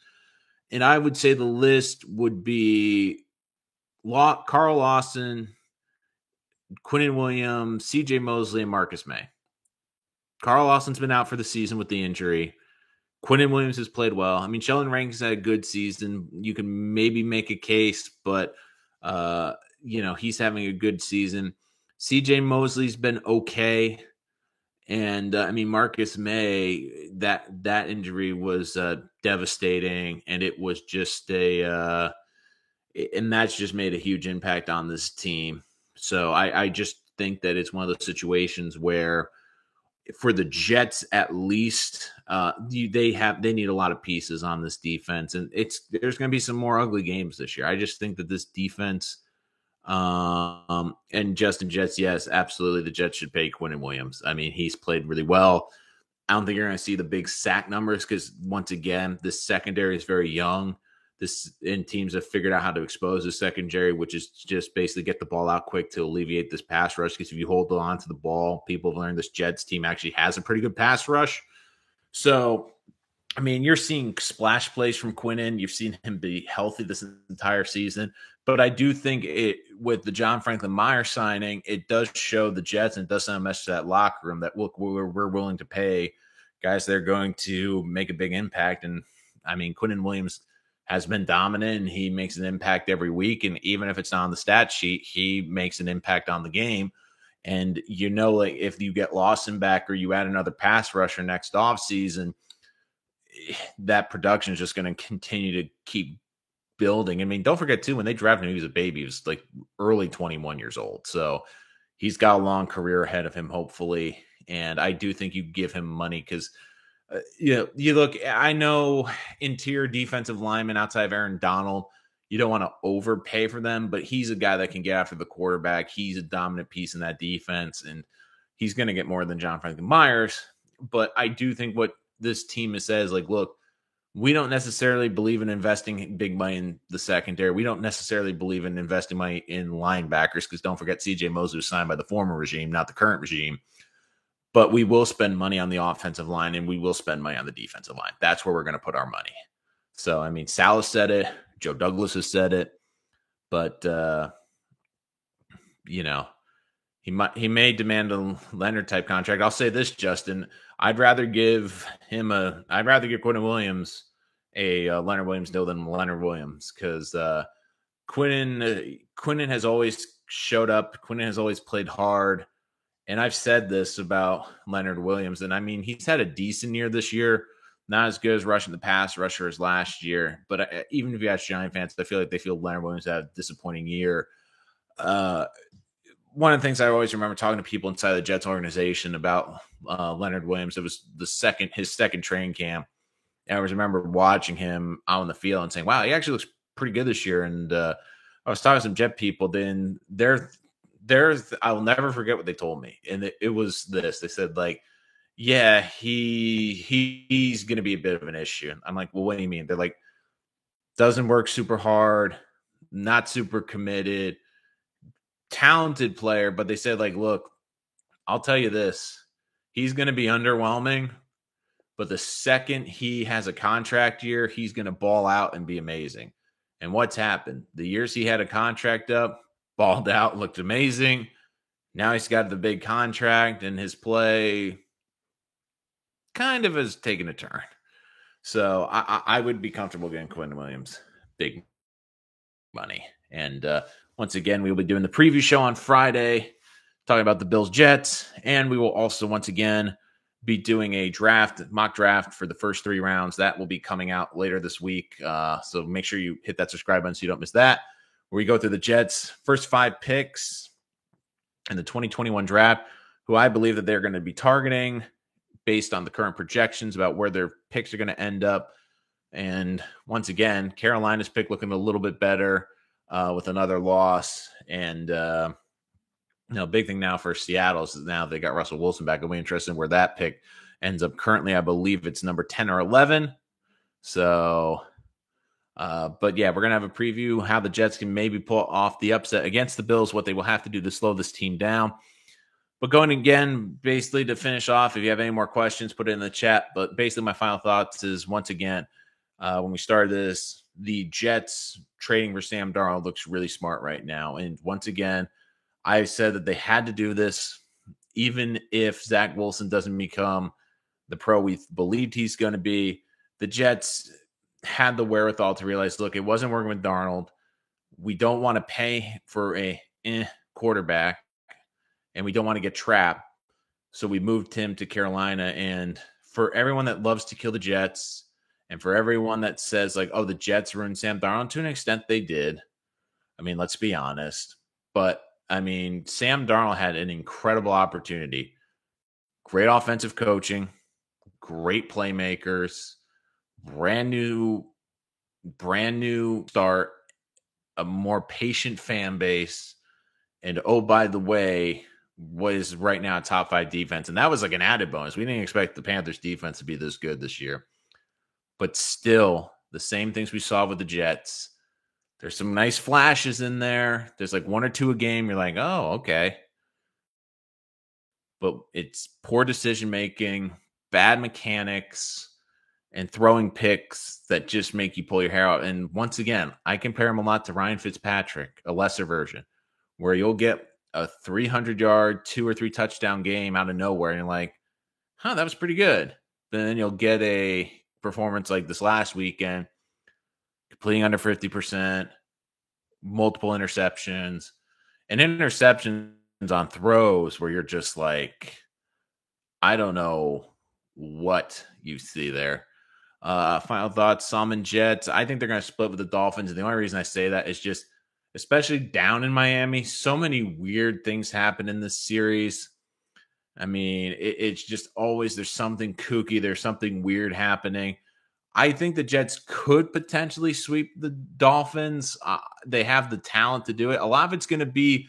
And I would say the list would be Carl Lawson, Quinnen Williams, CJ Mosley, and Marcus Maye. Carl Lawson's been out for the season with the injury. Quinnen Williams has played well. I mean, Sheldon Rankins had a good season. You can maybe make a case, but uh, you know, he's having a good season. CJ Mosley's been okay. And uh, I mean, Marcus Maye that that injury was uh, devastating, and it was just a, uh, and that's just made a huge impact on this team. So I, I just think that it's one of those situations where for the Jets, at least, uh, they have they need a lot of pieces on this defense, and it's there's going to be some more ugly games this year. I just think that this defense, um, and Justin Jets, yes, absolutely, the Jets should pay Quinnen Williams. I mean, he's played really well. I don't think you're going to see the big sack numbers because once again, the secondary is very young. This and teams have figured out how to expose the secondary, which is just basically get the ball out quick to alleviate this pass rush. Because if you hold on to the ball, people have learned this Jets team actually has a pretty good pass rush. So, I mean, you're seeing splash plays from Quinnen. You've seen him be healthy this entire season. But I do think it with the John Franklin Myers signing, it does show the Jets and it does send a message to that locker room that look, we're, we're willing to pay guys that are going to make a big impact. And I mean, Quinnen Williams has been dominant and he makes an impact every week. And even if it's not on the stat sheet, he makes an impact on the game. And you know, like if you get Lawson back or you add another pass rusher next off season, that production is just going to continue to keep building. I mean, don't forget too, when they drafted him, he was a baby. He was like early 21 years old. So he's got a long career ahead of him, hopefully. And I do think you give him money because – uh, you know, you look, I know interior defensive lineman outside of Aaron Donald, you don't want to overpay for them, but he's a guy that can get after the quarterback. He's a dominant piece in that defense, and he's going to get more than John Franklin Myers. But I do think what this team says, like, look, we don't necessarily believe in investing big money in the secondary. We don't necessarily believe in investing money in linebackers because don't forget CJ Mosley was signed by the former regime, not the current regime but we will spend money on the offensive line and we will spend money on the defensive line. That's where we're going to put our money. So, I mean, Saleh said it, Joe Douglas has said it, but, uh, you know, he might, he may demand a Leonard type contract. I'll say this, Justin, I'd rather give him a, I'd rather give Quinnen Williams a uh, Leonard Williams deal than Leonard Williams because, uh, Quinnen, uh, Quinnen has always showed up. Quinnen has always played hard. And I've said this about Leonard Williams, and I mean, he's had a decent year this year. Not as good as rushing the pass rusher as last year, but uh, even if you ask Giant fans, I feel like they feel Leonard Williams had a disappointing year. Uh, one of the things I always remember talking to people inside the Jets organization about uh, Leonard Williams, it was the second his second training camp. And I always remember watching him out on the field and saying, "Wow, he actually looks pretty good this year." And uh, I was talking to some Jet people. Then they're there's I'll never forget what they told me, and it, it was this. They said like, "Yeah, he, he he's going to be a bit of an issue." I'm like, "Well, what do you mean?" They're like, "Doesn't work super hard, not super committed, talented player." But they said like, "Look, I'll tell you this: he's going to be underwhelming." But the second he has a contract year, he's going to ball out and be amazing. And what's happened? The years he had a contract up, balled out, looked amazing. Now he's got the big contract, and his play kind of has taken a turn. So I, I would be comfortable getting Quinnen Williams big money. And uh, once again, we will be doing the preview show on Friday, talking about the Bills Jets, and we will also once again be doing a draft mock draft for the first three rounds. That will be coming out later this week. Uh, so make sure you hit that subscribe button so you don't miss that where we go through the Jets' first five picks in the 2021 draft, who I believe that they're going to be targeting based on the current projections about where their picks are going to end up. And once again, Carolina's pick looking a little bit better uh, with another loss. And, uh, you know, big thing now for Seattle is now they got Russell Wilson back. It'll be interesting where that pick ends up currently. I believe it's number 10 or 11. So uh, but yeah, we're gonna have a preview how the Jets can maybe pull off the upset against the Bills, what they will have to do to slow this team down. But going again, basically to finish off, if you have any more questions, put it in the chat. But basically, my final thoughts is once again, uh, when we started this, the Jets trading for Sam Darnold looks really smart right now. And once again, I said that they had to do this, even if Zach Wilson doesn't become the pro we believed he's going to be. The Jets had the wherewithal to realize, look, it wasn't working with Darnold. We don't want to pay for a eh, quarterback, and we don't want to get trapped. So we moved him to Carolina. And for everyone that loves to kill the Jets, and for everyone that says like, "Oh, the Jets ruined Sam Darnold," to an extent they did. I mean, let's be honest. But I mean, Sam Darnold had an incredible opportunity. great offensive coaching, great playmakers, brand new, brand new start, a more patient fan base, and oh, by the way, was right now top five defense. And that was like an added bonus. We didn't expect the Panthers defense to be this good this year. But still, the same things we saw with the Jets. There's some nice flashes in there. There's like one or two a game. You're like, oh, okay. But it's poor decision making, bad mechanics, and throwing picks that just make you pull your hair out. And once again, I compare him a lot to Ryan Fitzpatrick, a lesser version, where you'll get a 300 yard, two or three touchdown game out of nowhere. And you're like, huh, that was pretty good. But then you'll get a performance like this last weekend, completing under 50%, multiple interceptions, and interceptions on throws where you're just like, I don't know what you see there. Uh, final thoughts, Salmon Jets. I think they're going to split with the Dolphins. And the only reason I say that is just, especially down in Miami, so many weird things happen in this series. I mean, it, it's just always there's something kooky, there's something weird happening. I think the Jets could potentially sweep the Dolphins. Uh, they have the talent to do it. A lot of it's going to be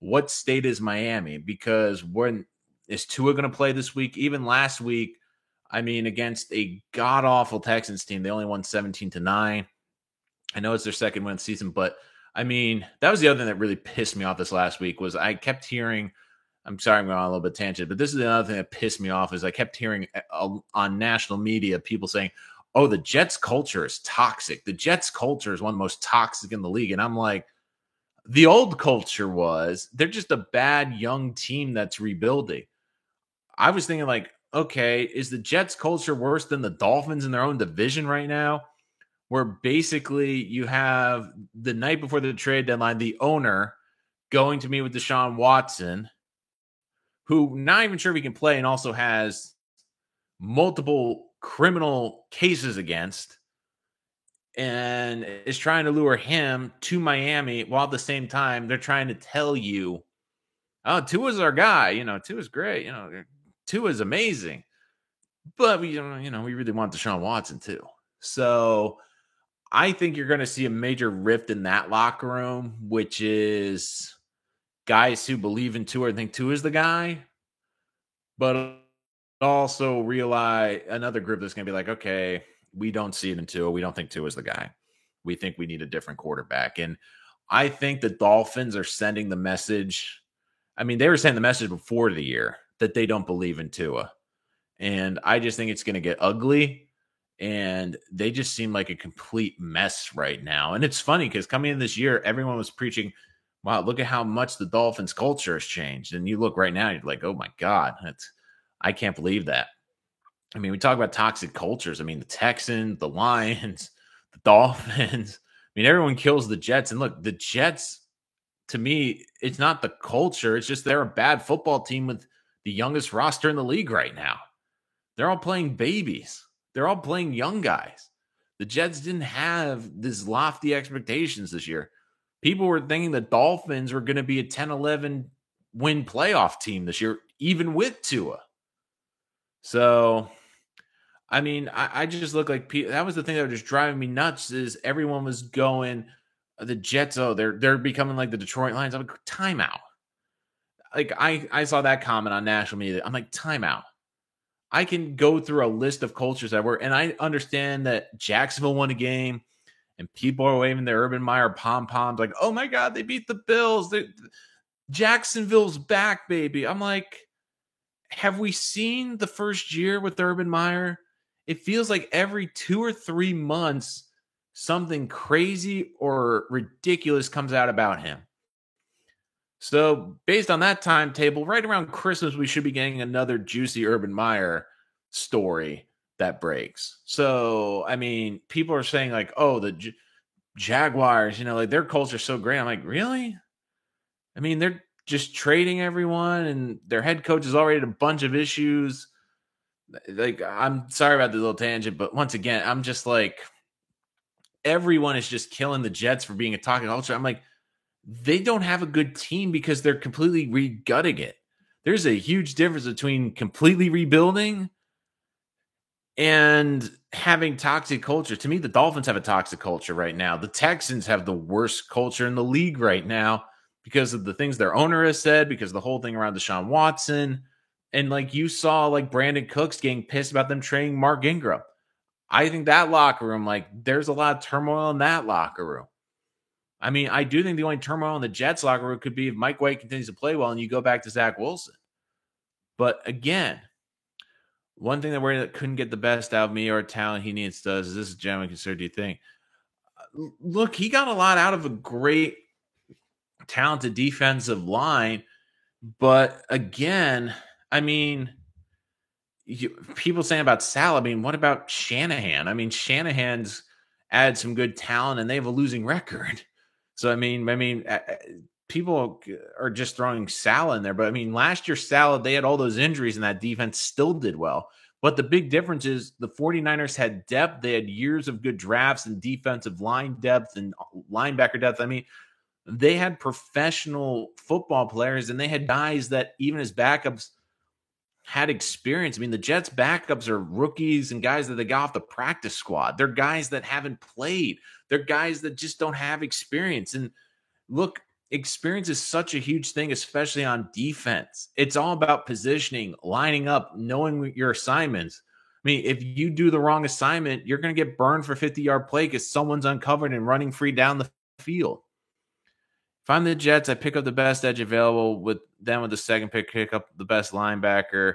what state is Miami because when is Tua going to play this week? Even last week, I mean, against a god awful Texans team, they only won 17 to 9. I know it's their second win season, but I mean, that was the other thing that really pissed me off this last week was I kept hearing – I'm sorry, I'm going on a little bit tangent, but this is another thing that pissed me off is I kept hearing uh, on national media people saying, "Oh, the Jets culture is toxic. The Jets culture is one of the most toxic in the league," and I'm like, the old culture was they're just a bad young team that's rebuilding. I was thinking like, okay, is the Jets culture worse than the Dolphins in their own division right now? Where basically you have the night before the trade deadline, the owner going to meet with Deshaun Watson who not even sure if he can play and also has multiple criminal cases against and is trying to lure him to Miami while at the same time they're trying to tell you, oh, Tua's our guy. You know, Tua's great. You know, Tua's amazing. But we, uh, you know, we really want Deshaun Watson too. So I think you're going to see a major rift in that locker room, which is guys who believe in two. Tua think Tua is the guy, but also realize another group that's going to be like, okay, we don't see it in Tua. We don't think Tua is the guy. We think we need a different quarterback. And I think the Dolphins are sending the message. I mean, they were sending the message before the year that they don't believe in Tua. And I just think it's going to get ugly. And they just seem like a complete mess right now. And it's funny because coming in this year, everyone was preaching – wow, look at how much the Dolphins culture has changed. And you look right now, you're like, oh my God, that's I can't believe that. I mean, we talk about toxic cultures. I mean, the Texans, the Lions, the Dolphins. I mean, everyone kills the Jets. And look, the Jets, to me, it's not the culture. It's just they're a bad football team with the youngest roster in the league right now. They're all playing babies. They're all playing young guys. The Jets didn't have these lofty expectations this year people were thinking the Dolphins were going to be a 10 11 win playoff team this year, even with Tua. So, I mean, I, I just look like that was the thing that was just driving me nuts. Is everyone was going the Jets? Oh, they're they're becoming like the Detroit Lions. I'm like timeout. Like I I saw that comment on national media. I'm like timeout. I can go through a list of cultures that were, and I understand that Jacksonville won a game and people are waving their Urban Meyer pom poms, like, "Oh my God, they beat the Bills! They, Jacksonville's back, baby!" I'm like, have we seen the first year with Urban Meyer? It feels like every two or three months, something crazy or ridiculous comes out about him. So, based on that timetable, right around Christmas, we should be getting another juicy Urban Meyer story that breaks. So, I mean, people are saying like, "Oh, the J- Jaguars, you know, like their culture's so great." I'm like, "Really?" I mean, they're just trading everyone and their head coach is already a bunch of issues. Like, I'm sorry about the little tangent, but once again, I'm just like everyone is just killing the Jets for being a talking culture. I'm like, they don't have a good team because they're completely regutting it. there's a huge difference between completely rebuilding and having toxic culture. To me, the Dolphins have a toxic culture right now. The Texans have the worst culture in the league right now because of the things their owner has said, because the whole thing around Deshaun Watson. And like you saw, like Brandin Cooks getting pissed about them trading Mark Ingram. I think that locker room, like, there's a lot of turmoil in that locker room. I mean, I do think the only turmoil in the Jets locker room could be if Mike White continues to play well and you go back to Zach Wilson. But again, one thing that we couldn't get the best out of me or talent he needs does is this is generally considered, do you think? Look, he got a lot out of a great, talented defensive line. But again, I mean, you, people saying about Sal, I mean, what about Shanahan? I mean, Shanahan's added some good talent and they have a losing record. So I mean, I mean, people are just throwing Sal in there, but I mean, last year Sal they had all those injuries and that defense still did well. But the big difference is the 49ers had depth. They had years of good drafts and defensive line depth and uh, linebacker depth. I mean, they had professional football players and they had guys that even as backups had experience. I mean, the Jets backups are rookies and guys that they got off the practice squad. They're guys that haven't played. They're guys that just don't have experience. And look, experience is such a huge thing, especially on defense. It's all about positioning, lining up, knowing your assignments. I mean, if you do the wrong assignment, you're going to get burned for 50 yard play because someone's uncovered and running free down the field. If I'm the Jets, I pick up the best edge available. With then with the second pick, pick up the best linebacker,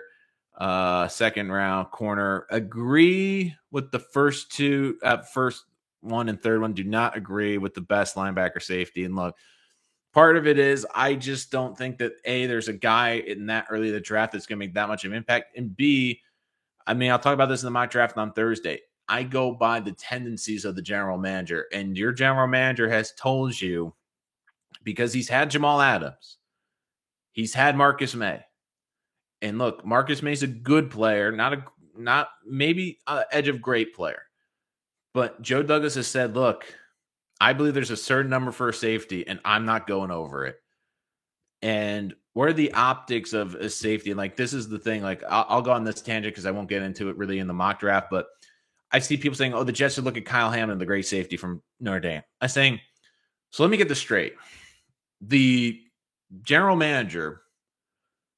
uh, second round corner. Agree with the first two at first one and third one. Do not agree with the best linebacker safety. And look, part of it is I just don't think that a there's a guy in that early the draft that's going to make that much of an impact, and b, I mean I'll talk about this in the mock draft on Thursday. I go by the tendencies of the general manager, and your general manager has told you because he's had Jamal Adams, he's had Marcus Maye, and look, Marcus Maye's a good player, not a not maybe a edge of great player, but Joe Douglas has said, look, I believe there's a certain number for safety, and I'm not going over it. And what are the optics of a safety? And like, this is the thing. Like, I'll, I'll go on this tangent because I won't get into it really in the mock draft, but I see people saying, "Oh, the Jets should look at Kyle Hamilton, the great safety from Notre Dame." I'm saying, so let me get this straight the general manager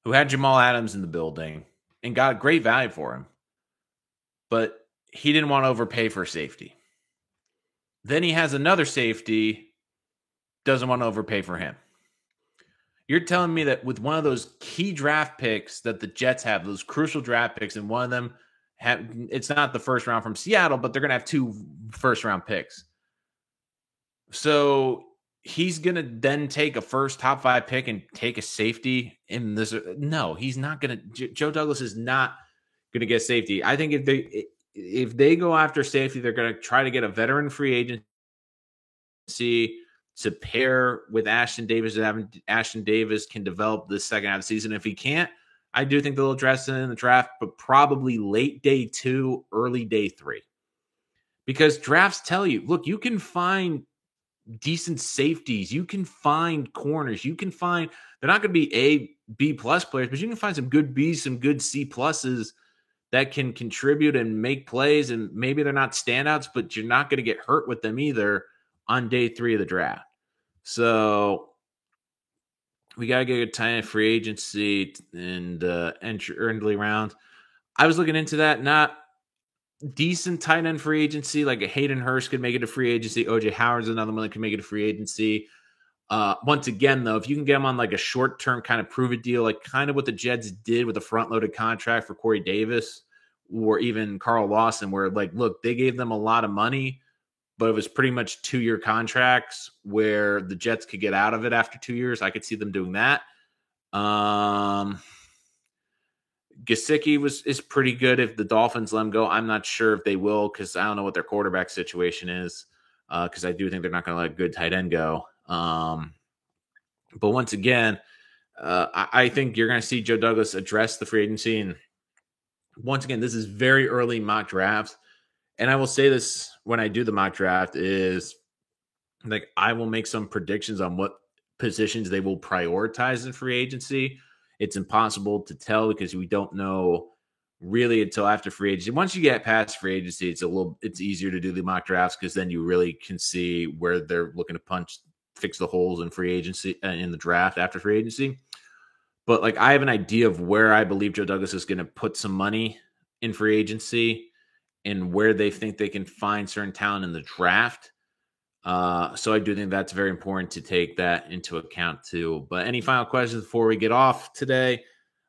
who had Jamal Adams in the building and got great value for him, but he didn't want to overpay for safety. Then he has another safety, doesn't want to overpay for him. You're telling me that with one of those key draft picks that the Jets have, those crucial draft picks, and one of them have it's not the first round from Seattle, but they're gonna have two first round picks. So he's going to then take a first top five pick and take a safety in this. No, he's not going to. Joe Douglas is not going to get safety. I think if they if they go after safety, they're going to try to get a veteran free agency to pair with Ashtyn Davis. And Ashtyn Davis can develop the second half of the season. If he can't, I do think they'll address it in the draft, but probably late day two, early day three. Because drafts tell you, look, you can find decent safeties. You can find corners. You can find they're not going to be A, B plus players, but you can find some good B's, some good C pluses that can contribute and make plays. And maybe they're not standouts, but you're not going to get hurt with them either on day three of the draft. So we got to get a tight end free agency and uh, entry early rounds. I was looking into that. Not decent tight end free agency. Like a Hayden Hurst could make it a free agency. OJ Howard's another one that could make it a free agency. Uh, once again, though, if you can get him on like a short term kind of prove it deal, like kind of what the Jets did with a front loaded contract for Corey Davis or even Carl Lawson, where like, look, they gave them a lot of money, but it was pretty much two year contracts where the Jets could get out of it after two years. I could see them doing that. Um, Gesicki was is pretty good. If the Dolphins let him go, I'm not sure if they will because I don't know what their quarterback situation is. Because uh, I do think they're not going to let a good tight end go. Um, but once again, uh, I, I, think you're going to see Joe Douglas address the free agency. And once again, this is very early mock drafts. And I will say this when I do the mock draft is like I will make some predictions on what positions they will prioritize in free agency it's impossible to tell because we don't know really until after free agency. Once you get past free agency, it's a little it's easier to do the mock drafts because then you really can see where they're looking to punch fix the holes in free agency uh, in the draft after free agency. But like I have an idea of where I believe Joe Douglas is going to put some money in free agency and where they think they can find certain talent in the draft. Uh, so I do think that's very important to take that into account too. But any final questions before we get off today?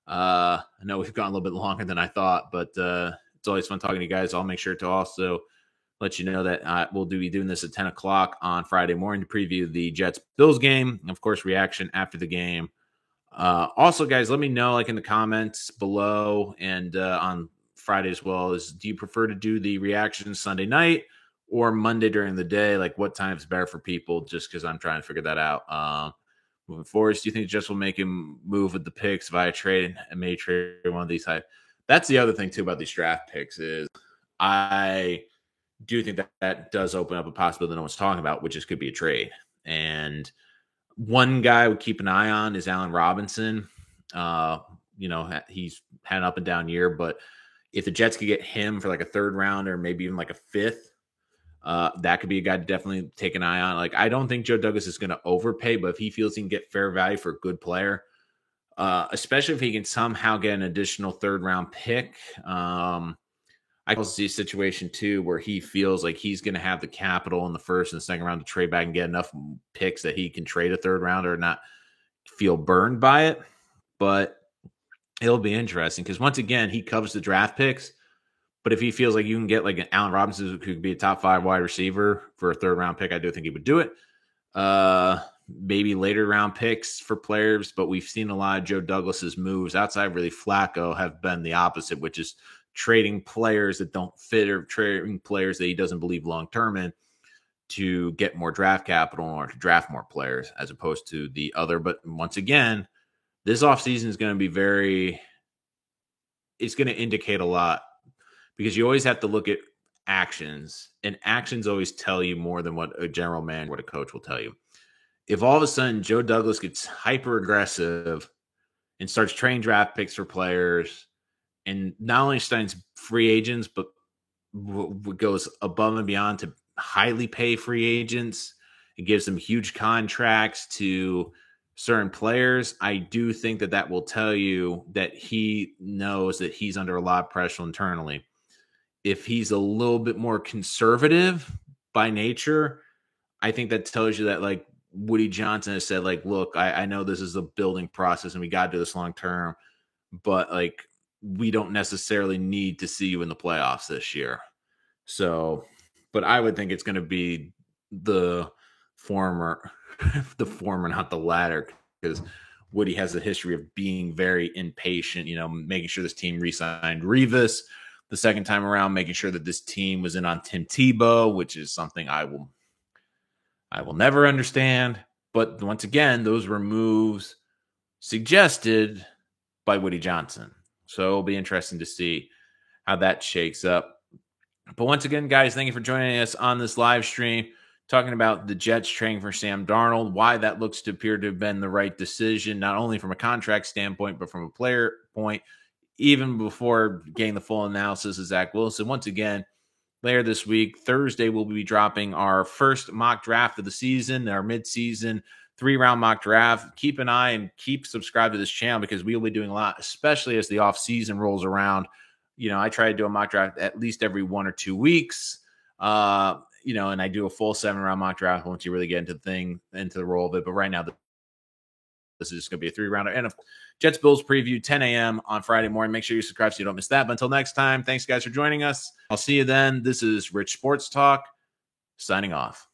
Uh, I know we've gone a little bit longer than I thought, but uh, it's always fun talking to you guys. I'll make sure to also let you know that uh, we'll do be doing this at 10 o'clock on Friday morning to preview the Jets Bills game. Of course, reaction after the game. Uh, also, guys, let me know like in the comments below and uh, on Friday as well. Is do you prefer to do the reaction Sunday night or Monday during the day? Like what time is better for people? Just because I'm trying to figure that out. Um, moving forward, do you think Jets will make him move with the picks via trade and may trade one of these high? That's the other thing too about these draft picks is I do you think that that does open up a possibility that no one's talking about, which is could be a trade. And one guy would keep an eye on is Allen Robinson. Uh, you know, he's had an up and down year, but if the Jets could get him for like a third round or maybe even like a fifth, uh, that could be a guy to definitely take an eye on. Like, I don't think Joe Douglas is going to overpay, but if he feels he can get fair value for a good player, uh, especially if he can somehow get an additional third round pick, um, I can see a situation too where he feels like he's going to have the capital in the first and second round to trade back and get enough picks that he can trade a third rounder and not feel burned by it. But it'll be interesting because once again, he covers the draft picks. But if he feels like you can get like an Allen Robinson who could be a top five wide receiver for a third round pick, I do think he would do it. Uh, maybe later round picks for players, but we've seen a lot of Joe Douglas's moves outside really Flacco have been the opposite, which is trading players that don't fit or trading players that he doesn't believe long term in to get more draft capital or to draft more players as opposed to the other. But once again, this offseason is going to be very, it's going to indicate a lot because you always have to look at actions, and actions always tell you more than what a general man, what a coach will tell you. If all of a sudden Joe Douglas gets hyper aggressive and starts trading draft picks for players and not only signs free agents, but goes above and beyond to highly pay free agents. It gives them huge contracts to certain players. I do think that that will tell you that he knows that he's under a lot of pressure internally. If he's a little bit more conservative by nature, I think that tells you that like Woody Johnson has said, like, look, I, I know this is a building process and we got to do this long term, but like we don't necessarily need to see you in the playoffs this year. So, but I would think it's going to be the former, the former, not the latter, because Woody has a history of being very impatient, you know, making sure this team re signed Revis the second time around, making sure that this team was in on Tim Tebow, which is something I will, I will never understand. But once again, those were moves suggested by Woody Johnson. So it'll be interesting to see how that shakes up. But once again, guys, thank you for joining us on this live stream, talking about the Jets training for Sam Darnold, why that looks to appear to have been the right decision, not only from a contract standpoint, but from a player point, even before getting the full analysis of Zach Wilson. Once again, later this week, Thursday, we'll be dropping our first mock draft of the season, our midseason three round mock draft. Keep an eye and keep subscribed to this channel because we will be doing a lot, especially as the off season rolls around. You know, I try to do a mock draft at least every one or two weeks. Uh, you know, and I do a full seven round mock draft once you really get into the thing, into the role of it. But right now, this is just going to be a three rounder. And Jets Bills preview 10 a.m. on Friday morning. Make sure you subscribe so you don't miss that. But until next time, thanks guys for joining us. I'll see you then. This is Rich Sports Talk signing off.